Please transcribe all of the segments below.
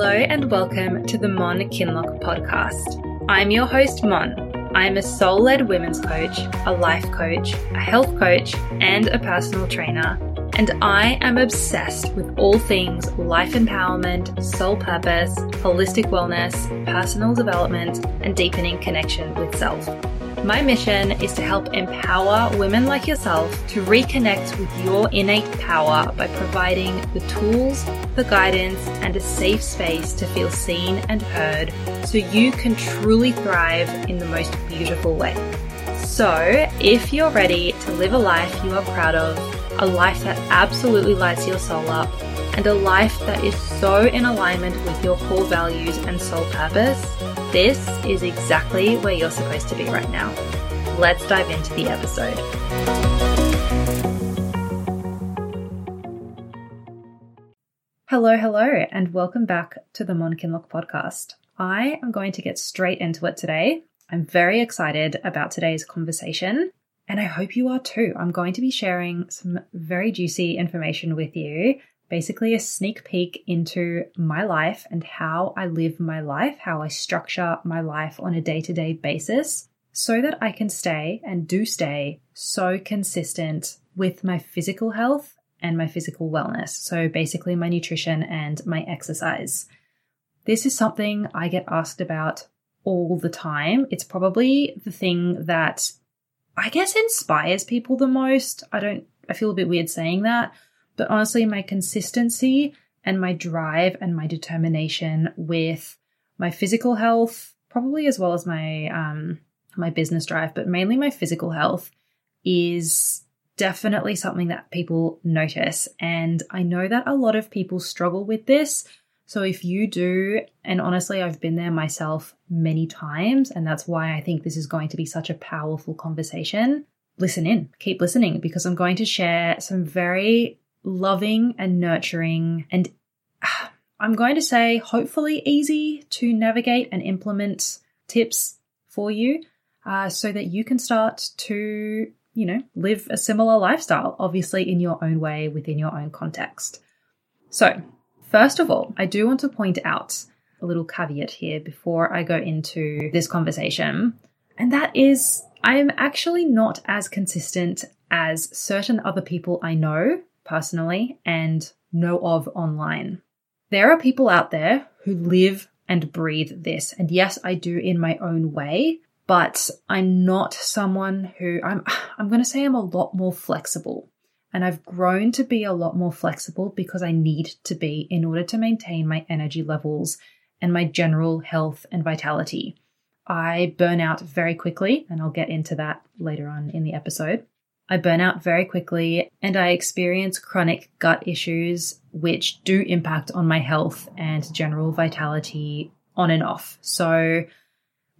Hello and welcome to the Mon Kinloch podcast. I'm your host, Mon. I'm a soul led women's coach, a life coach, a health coach, and a personal trainer. And I am obsessed with all things life empowerment, soul purpose, holistic wellness, personal development, and deepening connection with self. My mission is to help empower women like yourself to reconnect with your innate power by providing the tools, the guidance, and a safe space to feel seen and heard so you can truly thrive in the most beautiful way. So, if you're ready to live a life you are proud of, a life that absolutely lights your soul up, and a life that is so in alignment with your core values and soul purpose, this is exactly where you're supposed to be right now. Let's dive into the episode. Hello, hello, and welcome back to the Mon Kinloch podcast. I am going to get straight into it today. I'm very excited about today's conversation, and I hope you are too. I'm going to be sharing some very juicy information with you basically a sneak peek into my life and how I live my life, how I structure my life on a day to day basis, so that I can stay and do stay so consistent with my physical health and my physical wellness. So basically, my nutrition and my exercise. This is something I get asked about all the time. It's probably the thing that I guess inspires people the most. I don't, I feel a bit weird saying that but honestly, my consistency and my drive and my determination with my physical health, probably as well as my um, my business drive, but mainly my physical health, is definitely something that people notice. And I know that a lot of people struggle with this. So if you do, and honestly, I've been there myself many times, and that's why I think this is going to be such a powerful conversation. Listen in, keep listening, because I'm going to share some very loving and nurturing and I'm going to say hopefully easy to navigate and implement tips for you uh, so that you can start to, you know, live a similar lifestyle, obviously in your own way within your own context. So, first of all, I do want to point out a little caveat here before I go into this conversation, and that is I'm actually not as consistent as certain other people I know personally and know of online. There are people out there who live and breathe this. And yes, I do in my own way, but I'm not someone who I'm, I'm going to say I'm a lot more flexible. And I've grown to be a lot more flexible because I need to be in order to maintain my energy levels and my general health and vitality. I burn out very quickly, and I'll get into that later on in the episode. I burn out very quickly and I experience chronic gut issues, which do impact on my health and general vitality on and off. So,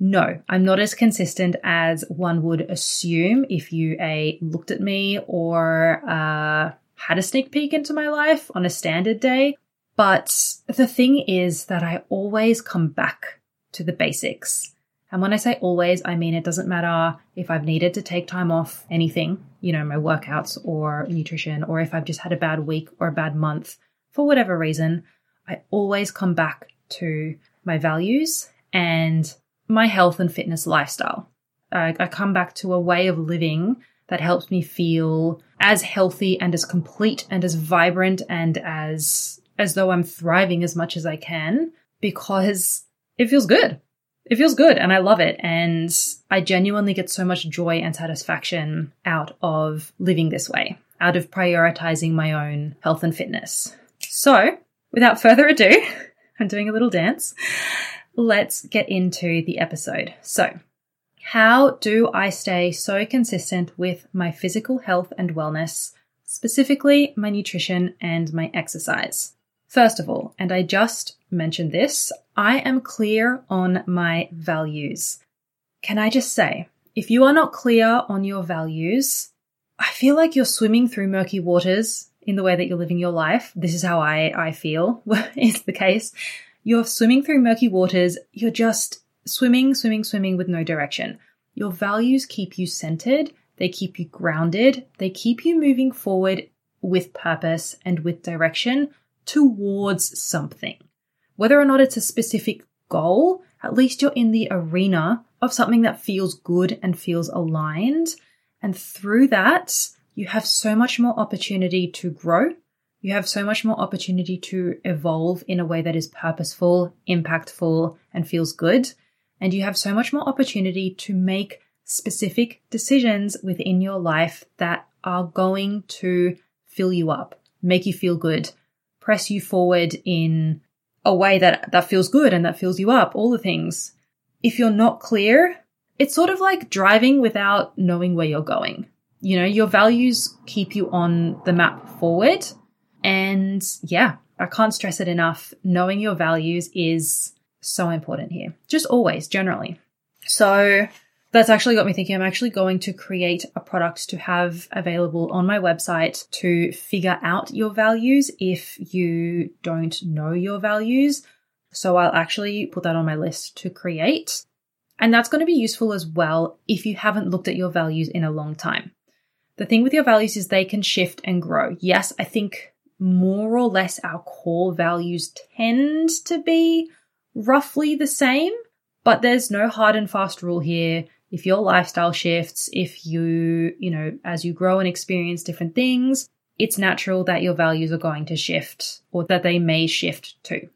no, I'm not as consistent as one would assume if you a looked at me or uh, had a sneak peek into my life on a standard day. But the thing is that I always come back to the basics. And when I say always, I mean it doesn't matter if I've needed to take time off anything, you know, my workouts or nutrition, or if I've just had a bad week or a bad month for whatever reason, I always come back to my values and my health and fitness lifestyle. I, I come back to a way of living that helps me feel as healthy and as complete and as vibrant and as as though I'm thriving as much as I can because it feels good it feels good and I love it. And I genuinely get so much joy and satisfaction out of living this way, out of prioritizing my own health and fitness. So without further ado, I'm doing a little dance. Let's get into the episode. So how do I stay so consistent with my physical health and wellness, specifically my nutrition and my exercise? First of all, and I just mentioned this, I am clear on my values. Can I just say, if you are not clear on your values, I feel like you're swimming through murky waters in the way that you're living your life. This is how I, I feel is the case. You're swimming through murky waters. You're just swimming, swimming, swimming with no direction. Your values keep you centered. They keep you grounded. They keep you moving forward with purpose and with direction towards something, Whether or not it's a specific goal, at least you're in the arena of something that feels good and feels aligned. And through that, you have so much more opportunity to grow. You have so much more opportunity to evolve in a way that is purposeful, impactful, and feels good. And you have so much more opportunity to make specific decisions within your life that are going to fill you up, make you feel good, press you forward in a way that, that feels good and that fills you up, all the things. If you're not clear, it's sort of like driving without knowing where you're going. You know, your values keep you on the map forward. And yeah, I can't stress it enough. Knowing your values is so important here. Just always, generally. So that's actually got me thinking I'm actually going to create a product to have available on my website to figure out your values if you don't know your values. So I'll actually put that on my list to create. And that's going to be useful as well if you haven't looked at your values in a long time. The thing with your values is they can shift and grow. Yes, I think more or less our core values tend to be roughly the same, but there's no hard and fast rule here if your lifestyle shifts, if you, you know, as you grow and experience different things, it's natural that your values are going to shift or that they may shift too.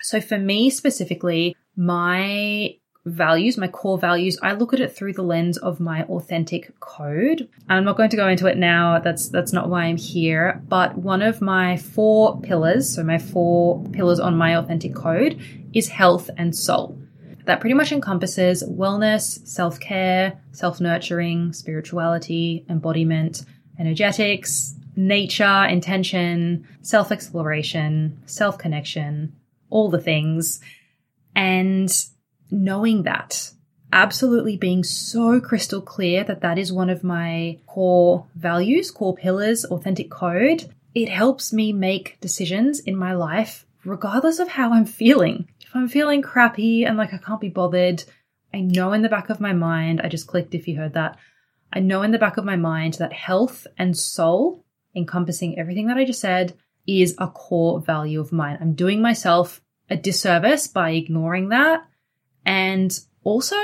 So for me specifically, my values, my core values, I look at it through the lens of my authentic code. I'm not going to go into it now. That's that's not why I'm here, but one of my four pillars, so my four pillars on my authentic code is health and soul that pretty much encompasses wellness, self care, self nurturing, spirituality, embodiment, energetics, nature, intention, self exploration, self connection, all the things. And knowing that, absolutely being so crystal clear that that is one of my core values, core pillars, authentic code, it helps me make decisions in my life regardless of how I'm feeling. I'm feeling crappy and like I can't be bothered, I know in the back of my mind, I just clicked if you heard that. I know in the back of my mind that health and soul, encompassing everything that I just said, is a core value of mine. I'm doing myself a disservice by ignoring that. And also,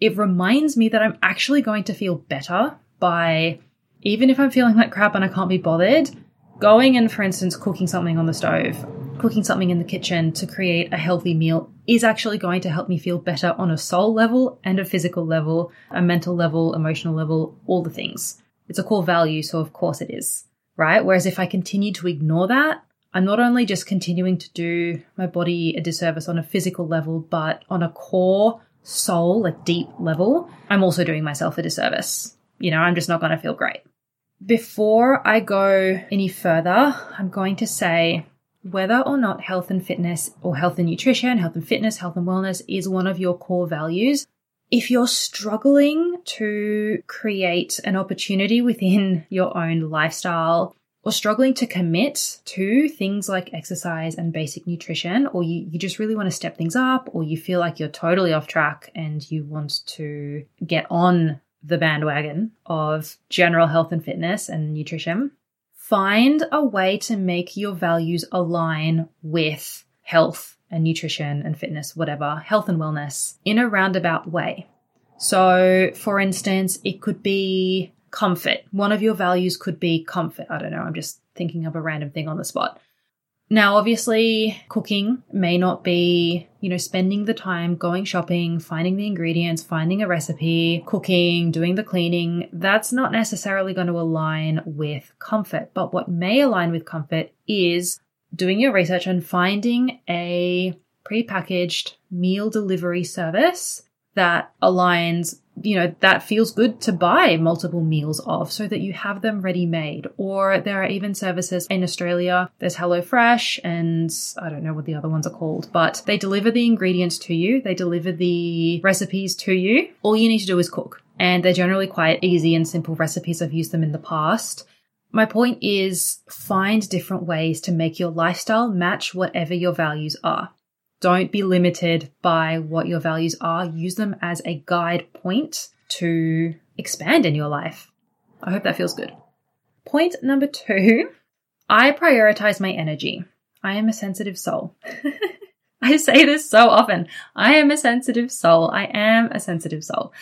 it reminds me that I'm actually going to feel better by, even if I'm feeling like crap and I can't be bothered, going and, for instance, cooking something on the stove cooking something in the kitchen to create a healthy meal is actually going to help me feel better on a soul level and a physical level, a mental level, emotional level, all the things. It's a core value, so of course it is, right? Whereas if I continue to ignore that, I'm not only just continuing to do my body a disservice on a physical level, but on a core soul, like deep level, I'm also doing myself a disservice. You know, I'm just not going to feel great. Before I go any further, I'm going to say whether or not health and fitness or health and nutrition, health and fitness, health and wellness is one of your core values, if you're struggling to create an opportunity within your own lifestyle or struggling to commit to things like exercise and basic nutrition, or you, you just really want to step things up, or you feel like you're totally off track and you want to get on the bandwagon of general health and fitness and nutrition, Find a way to make your values align with health and nutrition and fitness, whatever, health and wellness in a roundabout way. So, for instance, it could be comfort. One of your values could be comfort. I don't know. I'm just thinking of a random thing on the spot. Now, obviously, cooking may not be, you know, spending the time going shopping, finding the ingredients, finding a recipe, cooking, doing the cleaning. That's not necessarily going to align with comfort. But what may align with comfort is doing your research and finding a prepackaged meal delivery service that aligns you know, that feels good to buy multiple meals of so that you have them ready made. Or there are even services in Australia. There's HelloFresh and I don't know what the other ones are called, but they deliver the ingredients to you. They deliver the recipes to you. All you need to do is cook. And they're generally quite easy and simple recipes. I've used them in the past. My point is find different ways to make your lifestyle match whatever your values are. Don't be limited by what your values are. Use them as a guide point to expand in your life. I hope that feels good. Point number two I prioritize my energy. I am a sensitive soul. I say this so often. I am a sensitive soul. I am a sensitive soul.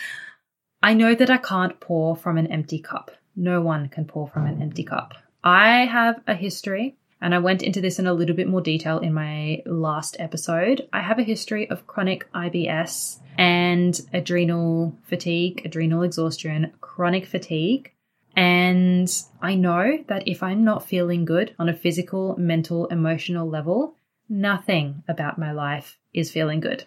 I know that I can't pour from an empty cup. No one can pour from an empty cup. I have a history, and I went into this in a little bit more detail in my last episode. I have a history of chronic IBS and adrenal fatigue, adrenal exhaustion, chronic fatigue. And I know that if I'm not feeling good on a physical, mental, emotional level, nothing about my life is feeling good.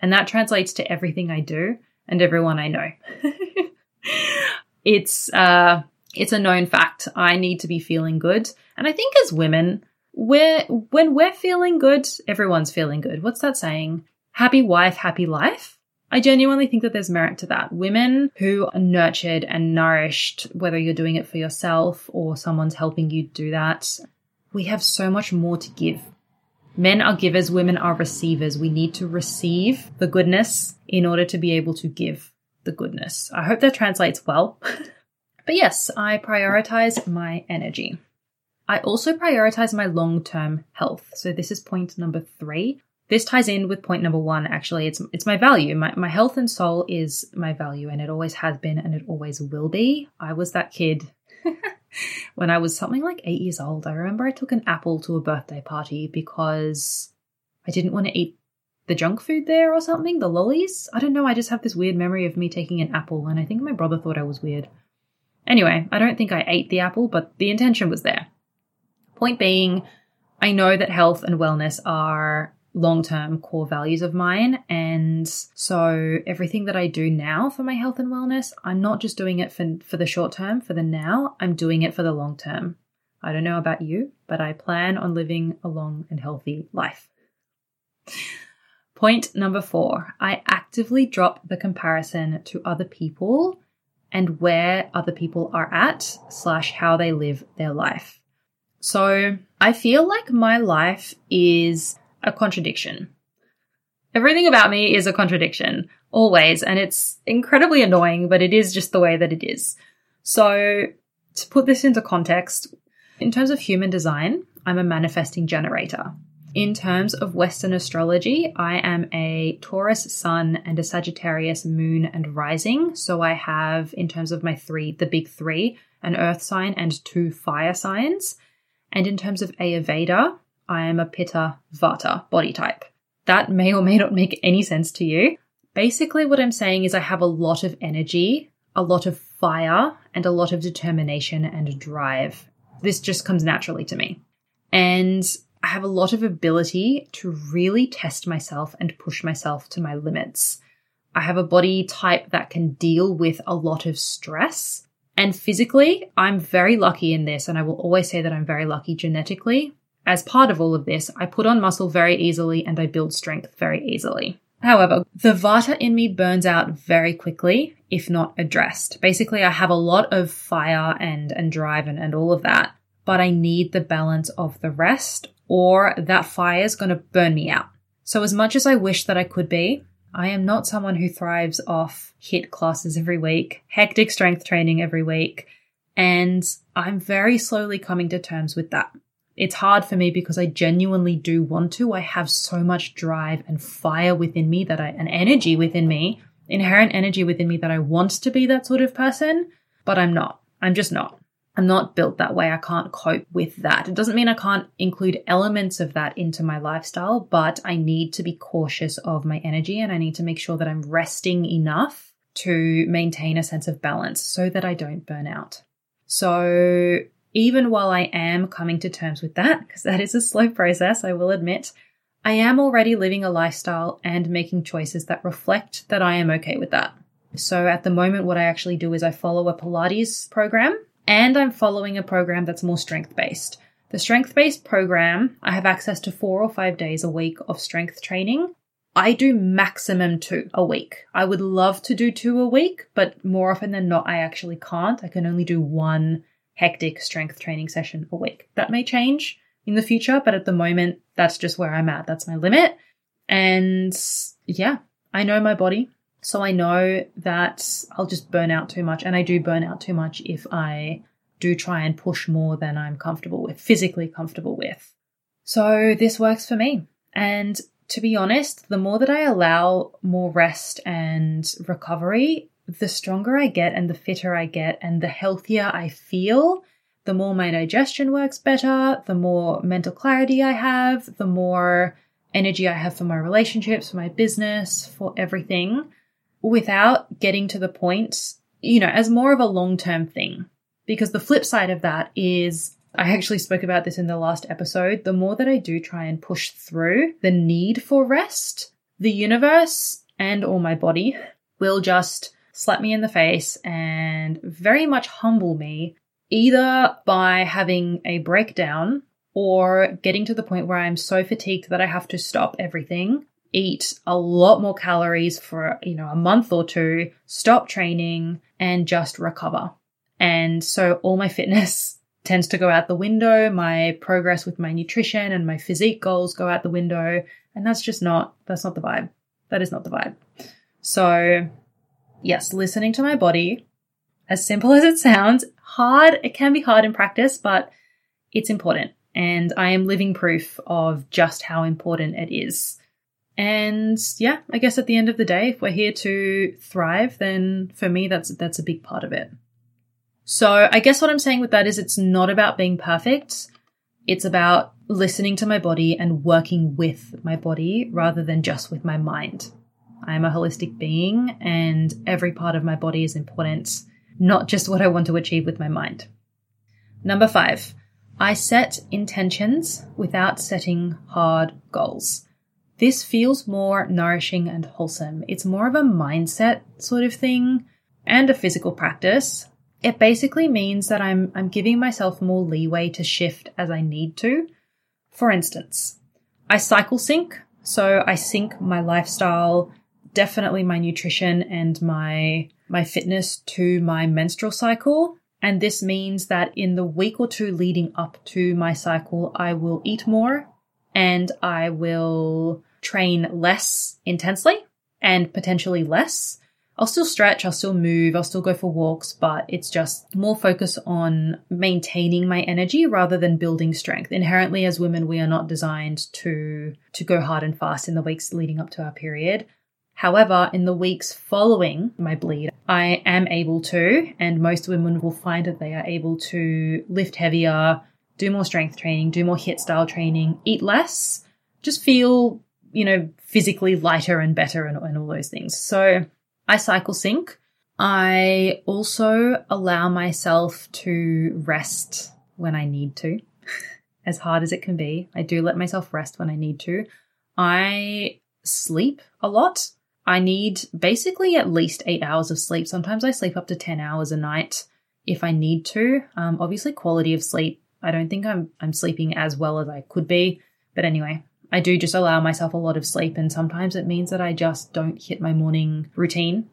And that translates to everything I do and everyone I know. it's uh it's a known fact. I need to be feeling good. And I think as women, we're when we're feeling good, everyone's feeling good. What's that saying? Happy wife, happy life. I genuinely think that there's merit to that. Women who are nurtured and nourished, whether you're doing it for yourself or someone's helping you do that, we have so much more to give. Men are givers, women are receivers. We need to receive the goodness in order to be able to give the goodness. I hope that translates well. but yes, I prioritize my energy. I also prioritize my long term health. So this is point number three. This ties in with point number one. Actually, it's it's my value. My my health and soul is my value, and it always has been, and it always will be. I was that kid when I was something like eight years old. I remember I took an apple to a birthday party because I didn't want to eat the junk food there or something, the lollies. I don't know. I just have this weird memory of me taking an apple, and I think my brother thought I was weird. Anyway, I don't think I ate the apple, but the intention was there. Point being, I know that health and wellness are long term core values of mine. And so everything that I do now for my health and wellness, I'm not just doing it for, for the short term, for the now, I'm doing it for the long term. I don't know about you, but I plan on living a long and healthy life. Point number four I actively drop the comparison to other people and where other people are at, slash, how they live their life. So I feel like my life is a contradiction. Everything about me is a contradiction, always, and it's incredibly annoying, but it is just the way that it is. So, to put this into context, in terms of human design, I'm a manifesting generator. In terms of Western astrology, I am a Taurus sun and a Sagittarius moon and rising. So I have, in terms of my three, the big three, an earth sign and two fire signs. And in terms of Ayurveda, I am a Pitta Vata body type. That may or may not make any sense to you. Basically, what I'm saying is I have a lot of energy, a lot of fire, and a lot of determination and drive. This just comes naturally to me. And I have a lot of ability to really test myself and push myself to my limits. I have a body type that can deal with a lot of stress. And physically, I'm very lucky in this, and I will always say that I'm very lucky genetically. As part of all of this, I put on muscle very easily and I build strength very easily. However, the Vata in me burns out very quickly if not addressed. Basically, I have a lot of fire and, and drive and, and all of that, but I need the balance of the rest or that fire is going to burn me out. So as much as I wish that I could be, I am not someone who thrives off HIIT classes every week, hectic strength training every week, and I'm very slowly coming to terms with that it's hard for me because I genuinely do want to. I have so much drive and fire within me that I, an energy within me, inherent energy within me that I want to be that sort of person, but I'm not. I'm just not. I'm not built that way. I can't cope with that. It doesn't mean I can't include elements of that into my lifestyle, but I need to be cautious of my energy and I need to make sure that I'm resting enough to maintain a sense of balance so that I don't burn out. So even while I am coming to terms with that, because that is a slow process, I will admit, I am already living a lifestyle and making choices that reflect that I am okay with that. So at the moment, what I actually do is I follow a Pilates program and I'm following a program that's more strength based. The strength based program, I have access to four or five days a week of strength training. I do maximum two a week. I would love to do two a week, but more often than not, I actually can't. I can only do one hectic strength training session a week. That may change in the future, but at the moment, that's just where I'm at. That's my limit. And yeah, I know my body. So I know that I'll just burn out too much. And I do burn out too much if I do try and push more than I'm comfortable with, physically comfortable with. So this works for me. And to be honest, the more that I allow more rest and recovery, the stronger I get and the fitter I get and the healthier I feel. The more my digestion works better, the more mental clarity I have, the more energy I have for my relationships, for my business, for everything, without getting to the point, you know, as more of a long term thing. Because the flip side of that is I actually spoke about this in the last episode. The more that I do try and push through the need for rest, the universe and or my body will just slap me in the face and very much humble me either by having a breakdown or getting to the point where I'm so fatigued that I have to stop everything, eat a lot more calories for, you know, a month or two, stop training and just recover. And so all my fitness tends to go out the window. My progress with my nutrition and my physique goals go out the window. And that's just not, that's not the vibe. That is not the vibe. So yes, listening to my body, as simple as it sounds, hard, it can be hard in practice, but it's important. And I am living proof of just how important it is. And yeah, I guess at the end of the day, if we're here to thrive, then for me, that's, that's a big part of it. So I guess what I'm saying with that is it's not about being perfect. It's about listening to my body and working with my body rather than just with my mind. I am a holistic being and every part of my body is important, not just what I want to achieve with my mind. Number five, I set intentions without setting hard goals. This feels more nourishing and wholesome. It's more of a mindset sort of thing and a physical practice it basically means that I'm, I'm giving myself more leeway to shift as I need to. For instance, I cycle sync. So I sync my lifestyle, definitely my nutrition and my, my fitness to my menstrual cycle. And this means that in the week or two leading up to my cycle, I will eat more and I will train less intensely and potentially less I'll still stretch, I'll still move, I'll still go for walks, but it's just more focus on maintaining my energy rather than building strength. Inherently as women, we are not designed to to go hard and fast in the weeks leading up to our period. However, in the weeks following my bleed, I am able to, and most women will find that they are able to lift heavier, do more strength training, do more HIIT style training, eat less, just feel, you know, physically lighter and better and, and all those things. So I cycle sync. I also allow myself to rest when I need to, as hard as it can be. I do let myself rest when I need to. I sleep a lot. I need basically at least eight hours of sleep. Sometimes I sleep up to 10 hours a night if I need to. Um, obviously, quality of sleep. I don't think I'm, I'm sleeping as well as I could be. But anyway, I do just allow myself a lot of sleep, and sometimes it means that I just don't hit my morning routine.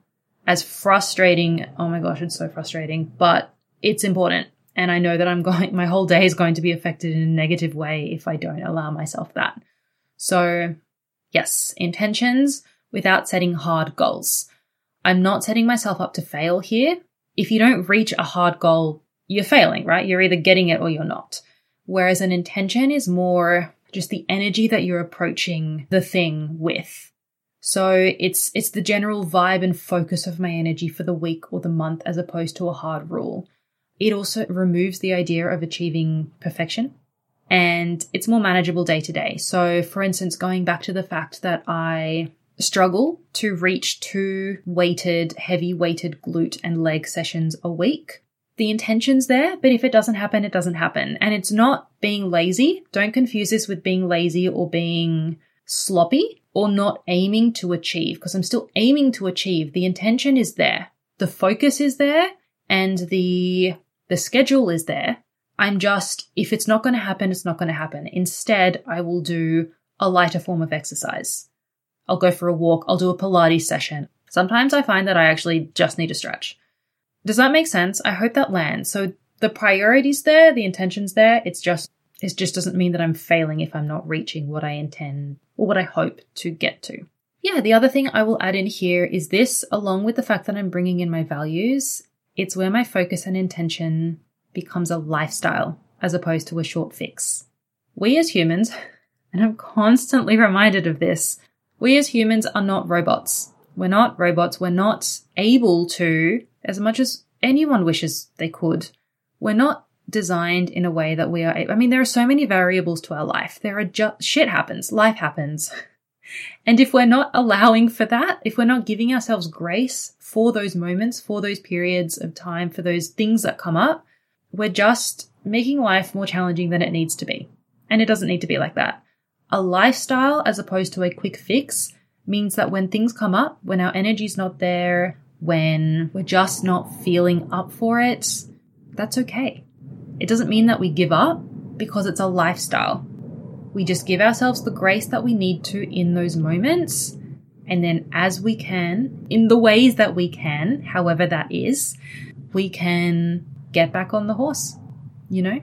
As frustrating, oh my gosh, it's so frustrating, but it's important. And I know that I'm going, my whole day is going to be affected in a negative way if I don't allow myself that. So, yes, intentions without setting hard goals. I'm not setting myself up to fail here. If you don't reach a hard goal, you're failing, right? You're either getting it or you're not. Whereas an intention is more just the energy that you're approaching the thing with. So it's it's the general vibe and focus of my energy for the week or the month as opposed to a hard rule. It also removes the idea of achieving perfection and it's more manageable day to day. So for instance, going back to the fact that I struggle to reach two weighted, heavy weighted glute and leg sessions a week the intention's there, but if it doesn't happen, it doesn't happen. And it's not being lazy. Don't confuse this with being lazy or being sloppy or not aiming to achieve, because I'm still aiming to achieve. The intention is there. The focus is there and the, the schedule is there. I'm just, if it's not going to happen, it's not going to happen. Instead, I will do a lighter form of exercise. I'll go for a walk. I'll do a Pilates session. Sometimes I find that I actually just need to stretch. Does that make sense? I hope that lands. So the priority's there, the intention's there. It's just, it just doesn't mean that I'm failing if I'm not reaching what I intend or what I hope to get to. Yeah, the other thing I will add in here is this, along with the fact that I'm bringing in my values, it's where my focus and intention becomes a lifestyle as opposed to a short fix. We as humans, And I'm constantly reminded of this. We as humans are not robots. We're not robots. We're not able to, as much as anyone wishes they could, we're not designed in a way that we are. I mean, there are so many variables to our life. There are just shit happens, life happens. And if we're not allowing for that, if we're not giving ourselves grace for those moments, for those periods of time, for those things that come up, we're just making life more challenging than it needs to be. And it doesn't need to be like that. A lifestyle as opposed to a quick fix means that when things come up, when our energy's not there, when we're just not feeling up for it, that's okay. It doesn't mean that we give up because it's a lifestyle. We just give ourselves the grace that we need to in those moments. And then, as we can, in the ways that we can, however that is, we can get back on the horse, you know?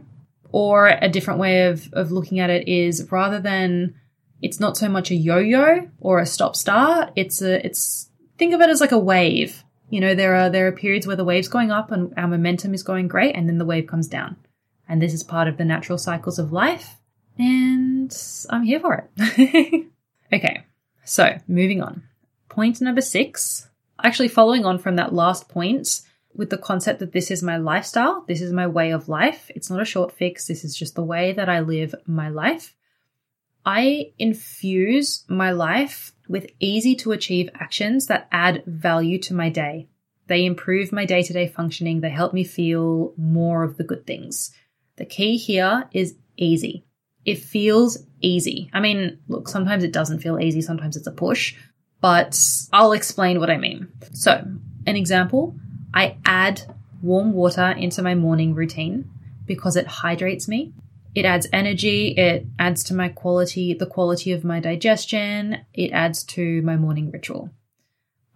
Or a different way of, of looking at it is rather than it's not so much a yo-yo or a stop start, it's a, it's, think of it as like a wave. You know, there are, there are periods where the wave's going up and our momentum is going great and then the wave comes down. And this is part of the natural cycles of life. And I'm here for it. okay. So moving on. Point number six, actually following on from that last point, with the concept that this is my lifestyle, this is my way of life. It's not a short fix, this is just the way that I live my life. I infuse my life with easy to achieve actions that add value to my day. They improve my day to day functioning, they help me feel more of the good things. The key here is easy. It feels easy. I mean, look, sometimes it doesn't feel easy, sometimes it's a push, but I'll explain what I mean. So, an example I add warm water into my morning routine because it hydrates me. It adds energy, it adds to my quality, the quality of my digestion, it adds to my morning ritual.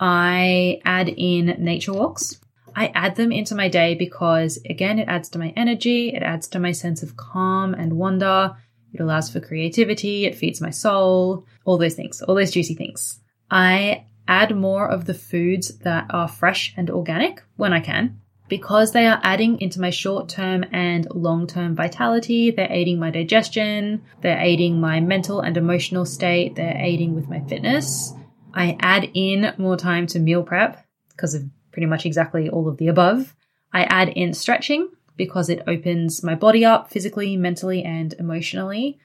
I add in nature walks. I add them into my day because, again, it adds to my energy, it adds to my sense of calm and wonder, it allows for creativity, it feeds my soul, all those things, all those juicy things. I add more of the foods that are fresh and organic when I can because they are adding into my short term and long term vitality. They're aiding my digestion, they're aiding my mental and emotional state, they're aiding with my fitness. I add in more time to meal prep because of pretty much exactly all of the above. I add in stretching because it opens my body up physically, mentally, and emotionally.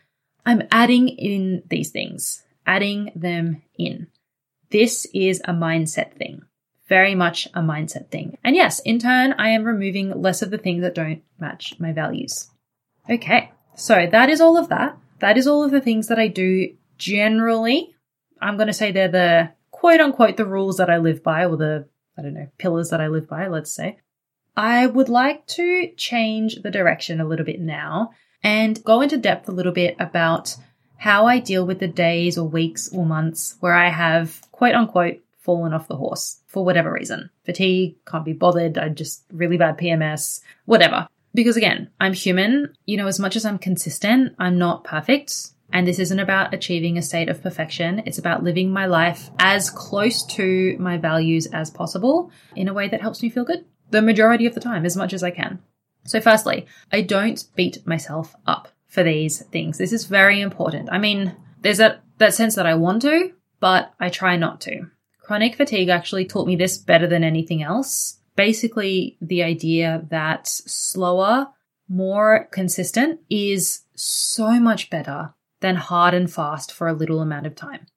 I'm adding in these things, adding them in. This is a mindset thing. Very much a mindset thing. And yes, in turn, I am removing less of the things that don't match my values. Okay, so that is all of that. That is all of the things that I do generally. I'm going to say they're the quote unquote the rules that I live by, or the, I don't know, pillars that I live by, let's say. I would like to change the direction a little bit now and go into depth a little bit about how I deal with the days or weeks or months where I have quote unquote fallen off the horse for whatever reason. Fatigue, can't be bothered, I just really bad PMS, whatever. Because again, I'm human. You know, as much as I'm consistent, I'm not perfect. And this isn't about achieving a state of perfection. It's about living my life as close to my values as possible in a way that helps me feel good the majority of the time, as much as I can. So firstly, I don't beat myself up for these things. This is very important. I mean, there's that, that sense that I want to, but I try not to. Chronic fatigue actually taught me this better than anything else. Basically, the idea that slower, more consistent is so much better than hard and fast for a little amount of time.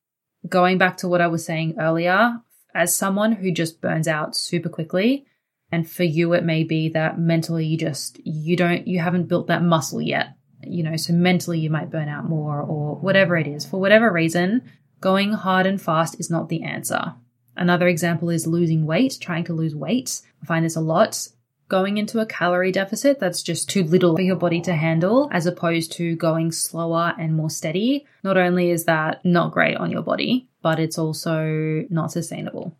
Going back to what I was saying earlier, as someone who just burns out super quickly, and for you it may be that mentally you just you don't you haven't built that muscle yet you know, so mentally you might burn out more or whatever it is. For whatever reason, going hard and fast is not the answer. Another example is losing weight, trying to lose weight. I find this a lot. Going into a calorie deficit that's just too little for your body to handle, as opposed to going slower and more steady. Not only is that not great on your body, but it's also not sustainable.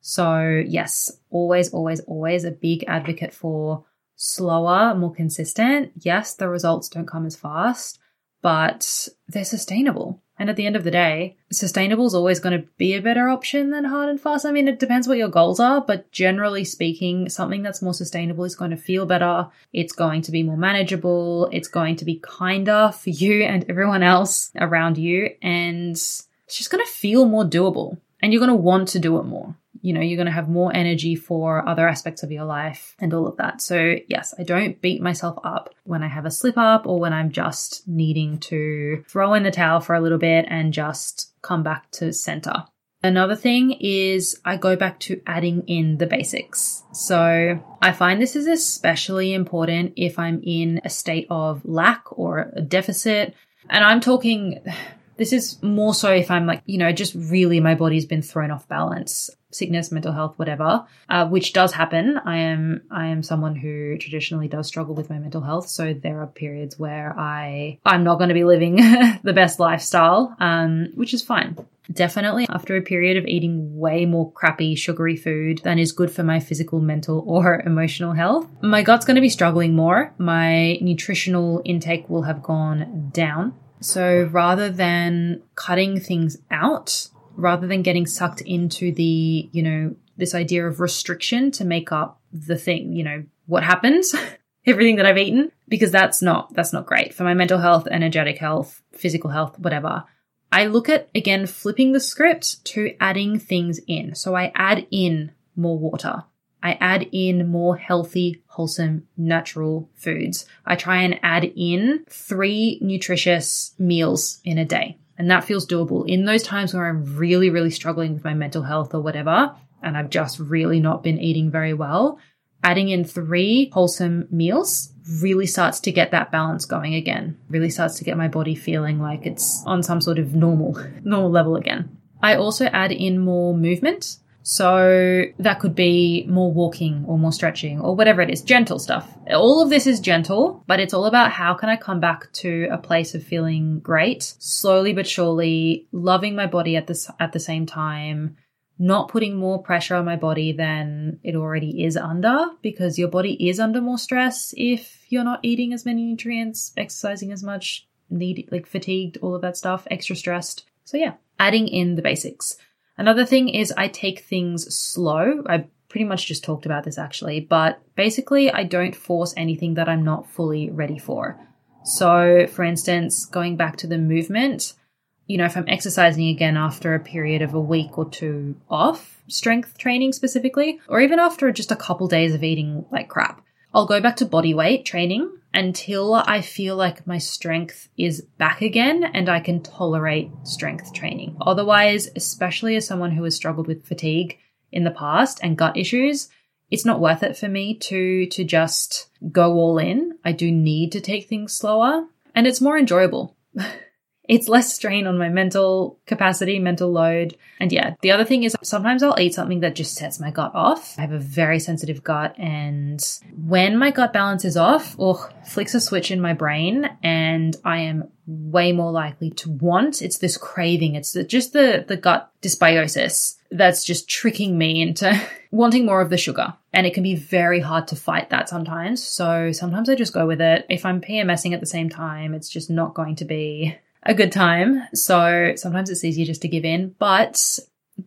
So, yes, always, always, always a big advocate for slower, more consistent. Yes, the results don't come as fast, but they're sustainable. And at the end of the day, sustainable is always going to be a better option than hard and fast. I mean, it depends what your goals are, but generally speaking, something that's more sustainable is going to feel better. It's going to be more manageable. It's going to be kinder for you and everyone else around you. And it's just going to feel more doable and you're going to want to do it more you know, you're going to have more energy for other aspects of your life and all of that. So, yes, I don't beat myself up when I have a slip up or when I'm just needing to throw in the towel for a little bit and just come back to center. Another thing is I go back to adding in the basics. So I find this is especially important if I'm in a state of lack or a deficit. And I'm talking, this is more so if I'm like, you know, just really my body's been thrown off balance sickness, mental health, whatever, uh, which does happen. I am I am someone who traditionally does struggle with my mental health, so there are periods where I I'm not going to be living the best lifestyle, um, which is fine. Definitely after a period of eating way more crappy, sugary food than is good for my physical, mental, or emotional health, my gut's going to be struggling more. My nutritional intake will have gone down. So rather than cutting things out, rather than getting sucked into the, you know, this idea of restriction to make up the thing, you know, what happens, everything that I've eaten, because that's not, that's not great for my mental health, energetic health, physical health, whatever. I look at again flipping the script to adding things in. So I add in more water. I add in more healthy, wholesome, natural foods. I try and add in three nutritious meals in a day. And that feels doable in those times where I'm really, really struggling with my mental health or whatever, and I've just really not been eating very well. Adding in three wholesome meals really starts to get that balance going again, really starts to get my body feeling like it's on some sort of normal, normal level again. I also add in more movement. So that could be more walking or more stretching or whatever it is, gentle stuff. All of this is gentle, but it's all about how can I come back to a place of feeling great, slowly but surely, loving my body at this at the same time, not putting more pressure on my body than it already is under because your body is under more stress if you're not eating as many nutrients, exercising as much, need like fatigued, all of that stuff, extra stressed. So yeah, adding in the basics. Another thing is I take things slow. I pretty much just talked about this actually, but basically I don't force anything that I'm not fully ready for. So, for instance, going back to the movement, you know, if I'm exercising again after a period of a week or two off, strength training specifically, or even after just a couple days of eating like crap, I'll go back to body weight training until I feel like my strength is back again and I can tolerate strength training. Otherwise, especially as someone who has struggled with fatigue in the past and gut issues, it's not worth it for me to to just go all in. I do need to take things slower and it's more enjoyable. It's less strain on my mental capacity, mental load. And yeah, the other thing is sometimes I'll eat something that just sets my gut off. I have a very sensitive gut and when my gut balance is off, or flicks a switch in my brain and I am way more likely to want. It's this craving. It's just the, the gut dysbiosis that's just tricking me into wanting more of the sugar. And it can be very hard to fight that sometimes. So sometimes I just go with it. If I'm PMSing at the same time, it's just not going to be a good time. So sometimes it's easier just to give in, but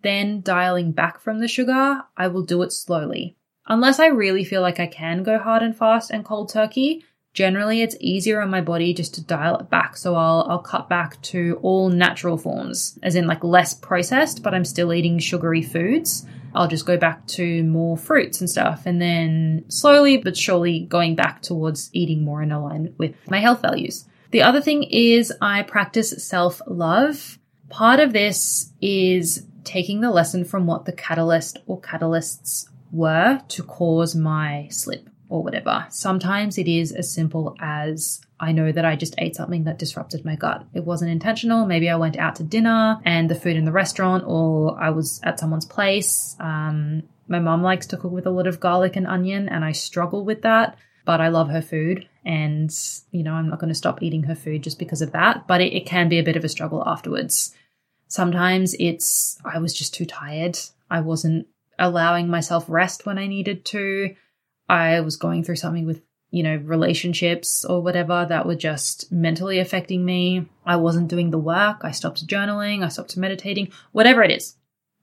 then dialing back from the sugar, I will do it slowly. Unless I really feel like I can go hard and fast and cold turkey, generally it's easier on my body just to dial it back. So I'll I'll cut back to all natural forms, as in like less processed, but I'm still eating sugary foods. I'll just go back to more fruits and stuff and then slowly but surely going back towards eating more in alignment with my health values. The other thing is I practice self love. Part of this is taking the lesson from what the catalyst or catalysts were to cause my slip or whatever. Sometimes it is as simple as I know that I just ate something that disrupted my gut. It wasn't intentional. Maybe I went out to dinner and the food in the restaurant, or I was at someone's place. Um, my mom likes to cook with a lot of garlic and onion, and I struggle with that but I love her food and, you know, I'm not going to stop eating her food just because of that. But it, it can be a bit of a struggle afterwards. Sometimes it's, I was just too tired. I wasn't allowing myself rest when I needed to. I was going through something with you know, relationships or whatever that were just mentally affecting me. I wasn't doing the work. I stopped journaling. I stopped meditating, whatever it is.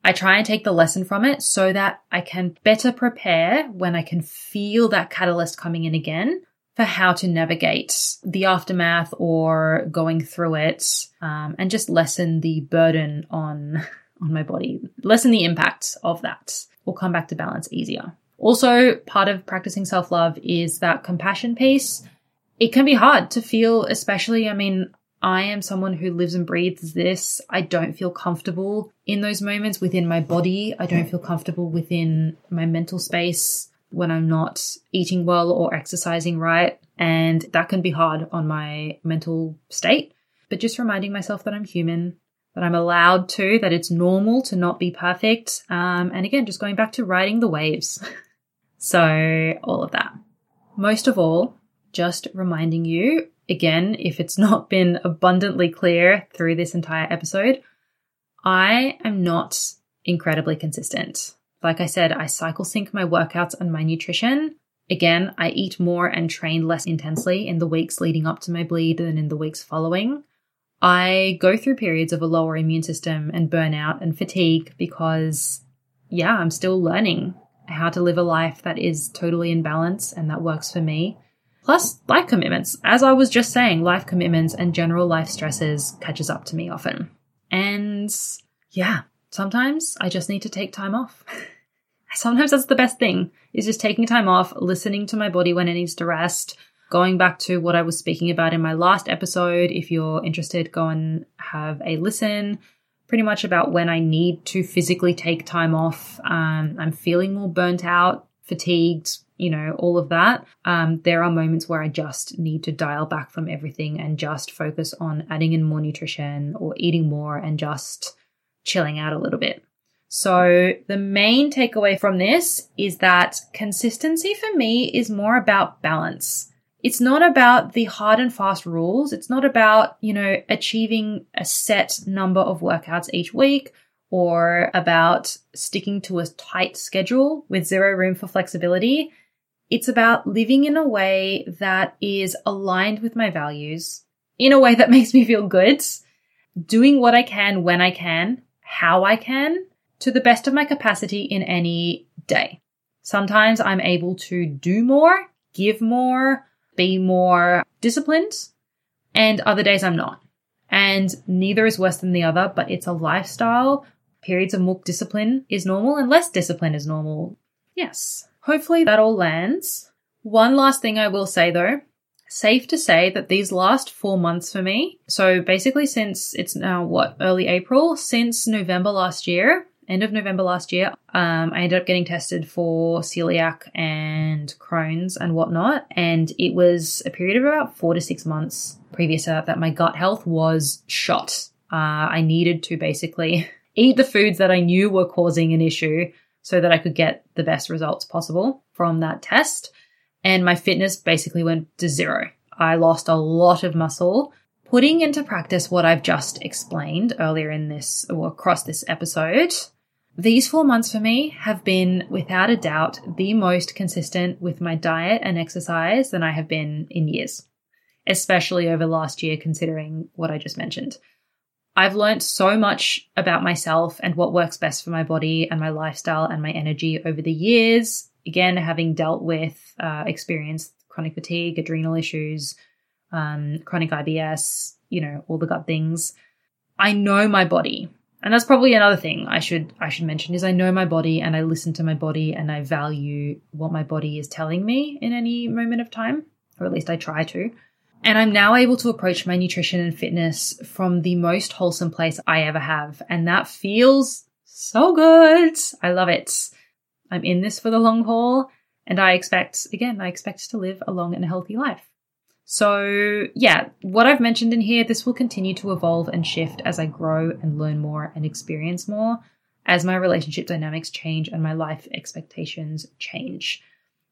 I try and take the lesson from it so that I can better prepare when I can feel that catalyst coming in again for how to navigate the aftermath or going through it um, and just lessen the burden on on my body lessen the impact of that or come back to balance easier. Also part of practicing self-love is that compassion piece. It can be hard to feel especially i mean I am someone who lives and breathes this. I don't feel comfortable in those moments within my body. I don't feel comfortable within my mental space when I'm not eating well or exercising right. And that can be hard on my mental state. But just reminding myself that I'm human, that I'm allowed to, that it's normal to not be perfect. Um, and again, just going back to riding the waves. so, all of that. Most of all, just reminding you again, if it's not been abundantly clear through this entire episode, I am not incredibly consistent. Like I said, I cycle sync my workouts and my nutrition. Again, I eat more and train less intensely in the weeks leading up to my bleed than in the weeks following. I go through periods of a lower immune system and burnout and fatigue because, yeah, I'm still learning how to live a life that is totally in balance and that works for me. Plus, life commitments. As I was just saying, life commitments and general life stresses catches up to me often. And yeah, sometimes I just need to take time off. sometimes that's the best thing is just taking time off, listening to my body when it needs to rest, going back to what I was speaking about in my last episode. If you're interested, go and have a listen. Pretty much about when I need to physically take time off. Um, I'm feeling more burnt out, fatigued, you know, all of that. Um, there are moments where I just need to dial back from everything and just focus on adding in more nutrition or eating more and just chilling out a little bit. So the main takeaway from this is that consistency for me is more about balance. It's not about the hard and fast rules. It's not about, you know, achieving a set number of workouts each week or about sticking to a tight schedule with zero room for flexibility. It's about living in a way that is aligned with my values, in a way that makes me feel good, doing what I can when I can, how I can, to the best of my capacity in any day. Sometimes I'm able to do more, give more, be more disciplined, and other days I'm not. And neither is worse than the other, but it's a lifestyle. Periods of more discipline is normal and less discipline is normal. Yes. Hopefully that all lands. One last thing I will say though. Safe to say that these last four months for me, so basically since it's now what, early April, since November last year, end of November last year, um, I ended up getting tested for celiac and Crohn's and whatnot. And it was a period of about four to six months previous to that that my gut health was shot. Uh, I needed to basically eat the foods that I knew were causing an issue so that I could get the best results possible from that test. And my fitness basically went to zero. I lost a lot of muscle. Putting into practice what I've just explained earlier in this or across this episode, these four months for me have been without a doubt the most consistent with my diet and exercise than I have been in years, especially over last year, considering what I just mentioned. I've learned so much about myself and what works best for my body and my lifestyle and my energy over the years. Again, having dealt with, uh, experienced chronic fatigue, adrenal issues, um, chronic IBS, you know, all the gut things. I know my body. And that's probably another thing I should I should mention is I know my body and I listen to my body and I value what my body is telling me in any moment of time, or at least I try to. And I'm now able to approach my nutrition and fitness from the most wholesome place I ever have. And that feels so good. I love it. I'm in this for the long haul. And I expect, again, I expect to live a long and healthy life. So, yeah, what I've mentioned in here, this will continue to evolve and shift as I grow and learn more and experience more, as my relationship dynamics change and my life expectations change.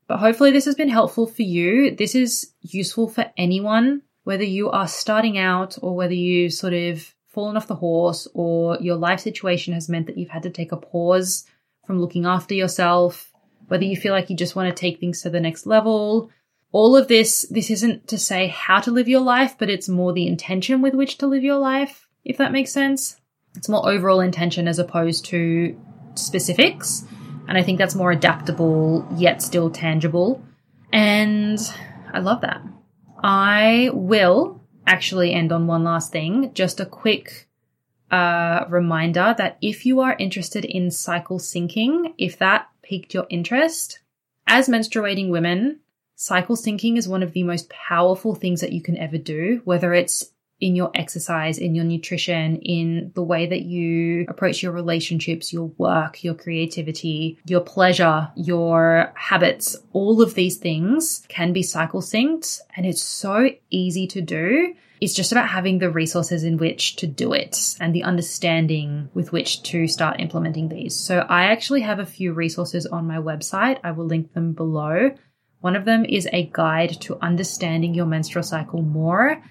But hopefully, this has been helpful for you. This is useful for anyone, whether you are starting out or whether you sort of fallen off the horse or your life situation has meant that you've had to take a pause from looking after yourself, whether you feel like you just want to take things to the next level, all of this, this isn't to say how to live your life, but it's more the intention with which to live your life, if that makes sense. It's more overall intention as opposed to specifics. And I think that's more adaptable, yet still tangible. And I love that. I will actually end on one last thing. Just a quick uh, reminder that if you are interested in cycle syncing, if that piqued your interest, as menstruating women, cycle syncing is one of the most powerful things that you can ever do, whether it's in your exercise, in your nutrition, in the way that you approach your relationships, your work, your creativity, your pleasure, your habits, all of these things can be cycle synced and it's so easy to do. It's just about having the resources in which to do it and the understanding with which to start implementing these. So I actually have a few resources on my website. I will link them below. One of them is a guide to understanding your menstrual cycle more.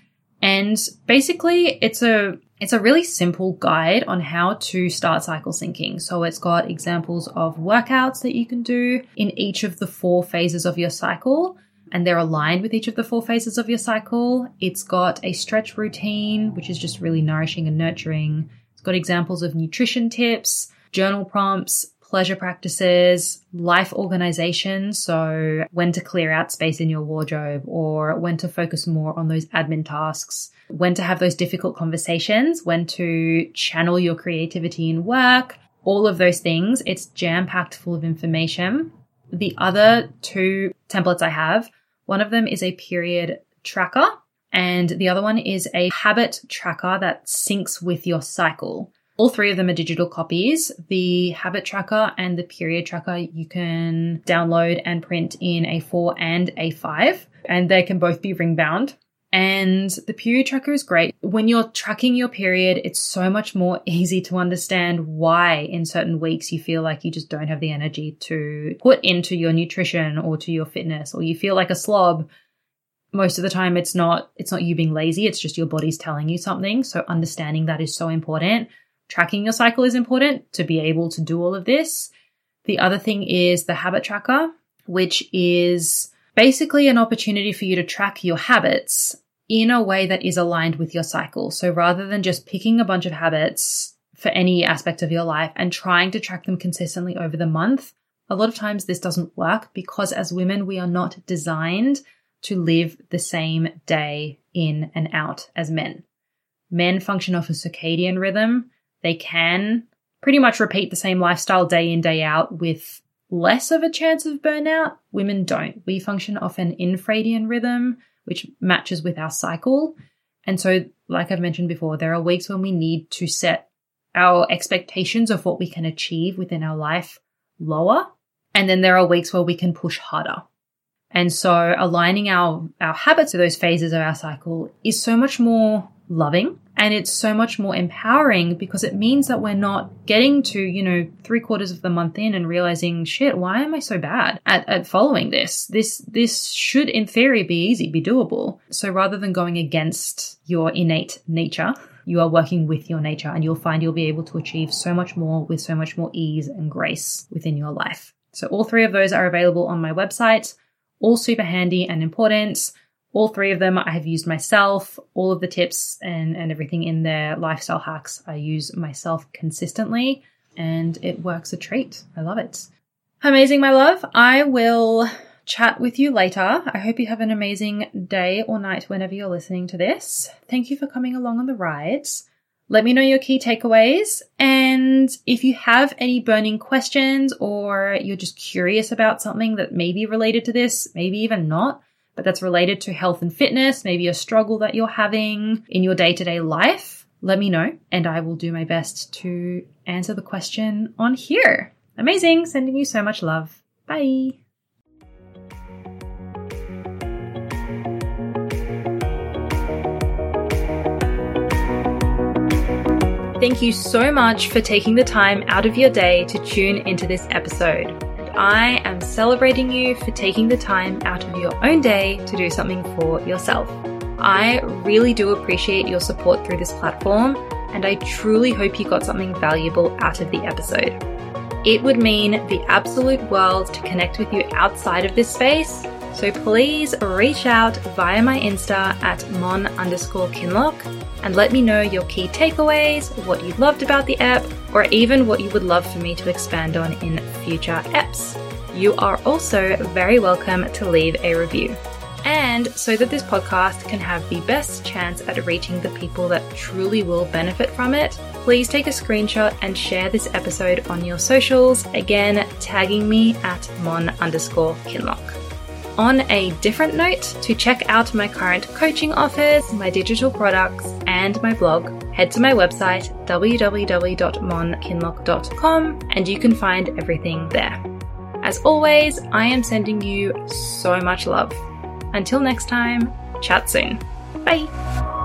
And basically it's a it's a really simple guide on how to start cycle syncing. So it's got examples of workouts that you can do in each of the four phases of your cycle and they're aligned with each of the four phases of your cycle. It's got a stretch routine, which is just really nourishing and nurturing. It's got examples of nutrition tips, journal prompts, pleasure practices, life organization. So when to clear out space in your wardrobe or when to focus more on those admin tasks, when to have those difficult conversations, when to channel your creativity in work, all of those things. It's jam packed full of information. The other two templates I have, one of them is a period tracker and the other one is a habit tracker that syncs with your cycle. All three of them are digital copies. The habit tracker and the period tracker you can download and print in A4 and A5, and they can both be ring bound. And the period tracker is great. When you're tracking your period, it's so much more easy to understand why in certain weeks you feel like you just don't have the energy to put into your nutrition or to your fitness, or you feel like a slob. Most of the time it's not, it's not you being lazy. It's just your body's telling you something. So understanding that is so important tracking your cycle is important to be able to do all of this. The other thing is the habit tracker, which is basically an opportunity for you to track your habits in a way that is aligned with your cycle. So rather than just picking a bunch of habits for any aspect of your life and trying to track them consistently over the month, a lot of times this doesn't work because as women, we are not designed to live the same day in and out as men. Men function off a circadian rhythm they can pretty much repeat the same lifestyle day in, day out with less of a chance of burnout. Women don't. We function off an infradian rhythm, which matches with our cycle. And so, like I've mentioned before, there are weeks when we need to set our expectations of what we can achieve within our life lower. And then there are weeks where we can push harder. And so aligning our, our habits to those phases of our cycle is so much more loving and it's so much more empowering because it means that we're not getting to, you know, three quarters of the month in and realizing, shit, why am I so bad at, at following this? This, this should in theory be easy, be doable. So rather than going against your innate nature, you are working with your nature and you'll find you'll be able to achieve so much more with so much more ease and grace within your life. So all three of those are available on my website, all super handy and important. All three of them I have used myself. All of the tips and, and everything in their lifestyle hacks I use myself consistently, and it works a treat. I love it. Amazing, my love. I will chat with you later. I hope you have an amazing day or night whenever you're listening to this. Thank you for coming along on the ride. Let me know your key takeaways. And if you have any burning questions or you're just curious about something that may be related to this, maybe even not, but that's related to health and fitness, maybe a struggle that you're having in your day to day life, let me know and I will do my best to answer the question on here. Amazing. Sending you so much love. Bye. Thank you so much for taking the time out of your day to tune into this episode. I am celebrating you for taking the time out of your own day to do something for yourself. I really do appreciate your support through this platform, and I truly hope you got something valuable out of the episode. It would mean the absolute world to connect with you outside of this space, So please reach out via my Insta at mon underscore kinloch and let me know your key takeaways, what you loved about the app, or even what you would love for me to expand on in future apps. You are also very welcome to leave a review. And so that this podcast can have the best chance at reaching the people that truly will benefit from it, please take a screenshot and share this episode on your socials, again, tagging me at mon underscore kinloch. On a different note, to check out my current coaching offers, my digital products, and my blog, head to my website www.monkinloch.com and you can find everything there. As always, I am sending you so much love. Until next time, chat soon. Bye.